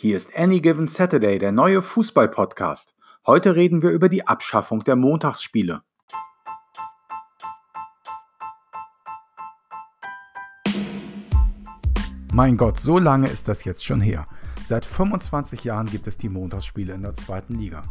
Hier ist Any Given Saturday, der neue Fußball-Podcast. Heute reden wir über die Abschaffung der Montagsspiele. Mein Gott, so lange ist das jetzt schon her. Seit 25 Jahren gibt es die Montagsspiele in der zweiten Liga.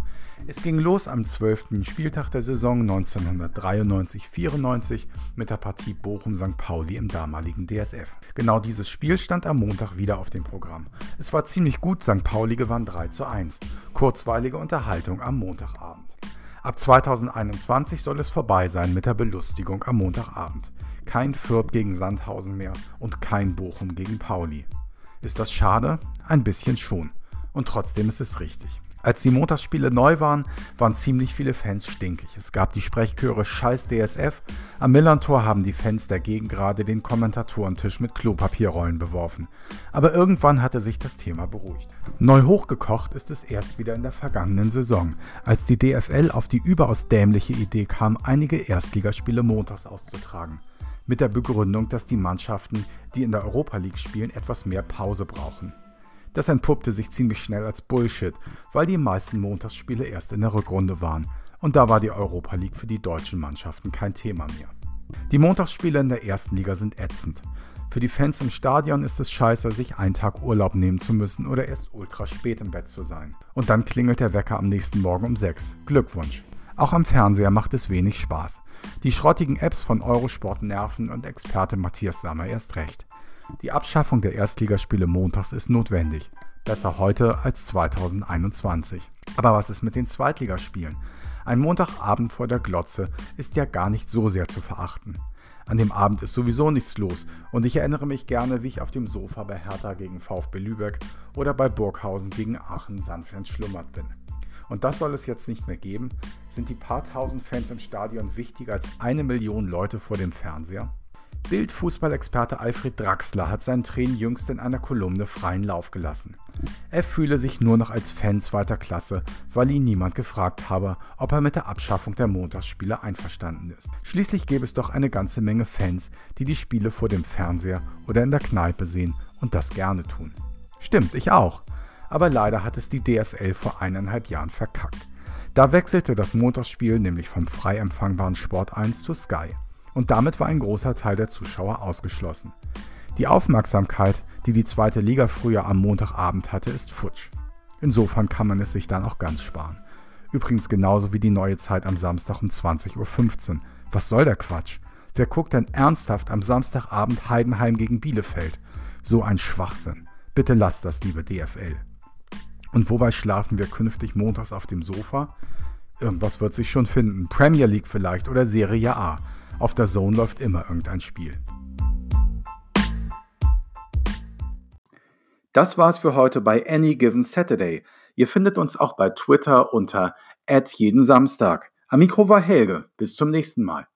Es ging los am 12. Spieltag der Saison 1993-94 mit der Partie Bochum-St. Pauli im damaligen DSF. Genau dieses Spiel stand am Montag wieder auf dem Programm. Es war ziemlich gut, St. Pauli gewann 3 zu 1. Kurzweilige Unterhaltung am Montagabend. Ab 2021 soll es vorbei sein mit der Belustigung am Montagabend. Kein Fürth gegen Sandhausen mehr und kein Bochum gegen Pauli. Ist das schade? Ein bisschen schon. Und trotzdem ist es richtig. Als die Montagsspiele neu waren, waren ziemlich viele Fans stinkig. Es gab die Sprechchöre Scheiß DSF. Am Millantor haben die Fans dagegen gerade den Kommentatorentisch mit Klopapierrollen beworfen. Aber irgendwann hatte sich das Thema beruhigt. Neu hochgekocht ist es erst wieder in der vergangenen Saison, als die DFL auf die überaus dämliche Idee kam, einige Erstligaspiele montags auszutragen mit der Begründung, dass die Mannschaften, die in der Europa League spielen, etwas mehr Pause brauchen. Das entpuppte sich ziemlich schnell als Bullshit, weil die meisten Montagsspiele erst in der Rückrunde waren und da war die Europa League für die deutschen Mannschaften kein Thema mehr. Die Montagsspiele in der ersten Liga sind ätzend. Für die Fans im Stadion ist es scheiße, sich einen Tag Urlaub nehmen zu müssen oder erst ultra spät im Bett zu sein. Und dann klingelt der Wecker am nächsten Morgen um 6. Glückwunsch. Auch am Fernseher macht es wenig Spaß. Die schrottigen Apps von Eurosport nerven und Experte Matthias Sammer erst recht. Die Abschaffung der Erstligaspiele montags ist notwendig. Besser heute als 2021. Aber was ist mit den Zweitligaspielen? Ein Montagabend vor der Glotze ist ja gar nicht so sehr zu verachten. An dem Abend ist sowieso nichts los und ich erinnere mich gerne, wie ich auf dem Sofa bei Hertha gegen VfB Lübeck oder bei Burghausen gegen Aachen sanft entschlummert bin. Und das soll es jetzt nicht mehr geben. Sind die paar tausend Fans im Stadion wichtiger als eine Million Leute vor dem Fernseher? Bild-Fußballexperte Alfred Draxler hat seinen Tränen jüngst in einer Kolumne freien Lauf gelassen. Er fühle sich nur noch als Fan zweiter Klasse, weil ihn niemand gefragt habe, ob er mit der Abschaffung der Montagsspiele einverstanden ist. Schließlich gäbe es doch eine ganze Menge Fans, die die Spiele vor dem Fernseher oder in der Kneipe sehen und das gerne tun. Stimmt, ich auch aber leider hat es die DFL vor eineinhalb Jahren verkackt. Da wechselte das Montagsspiel nämlich vom frei empfangbaren Sport 1 zu Sky. Und damit war ein großer Teil der Zuschauer ausgeschlossen. Die Aufmerksamkeit, die die zweite Liga früher am Montagabend hatte, ist futsch. Insofern kann man es sich dann auch ganz sparen. Übrigens genauso wie die neue Zeit am Samstag um 20.15 Uhr. Was soll der Quatsch? Wer guckt denn ernsthaft am Samstagabend Heidenheim gegen Bielefeld? So ein Schwachsinn. Bitte lasst das, liebe DFL. Und wobei schlafen wir künftig montags auf dem Sofa? Irgendwas wird sich schon finden. Premier League vielleicht oder Serie A. Auf der Zone läuft immer irgendein Spiel. Das war's für heute bei Any Given Saturday. Ihr findet uns auch bei Twitter unter jeden Samstag. Am Mikro war Helge. Bis zum nächsten Mal.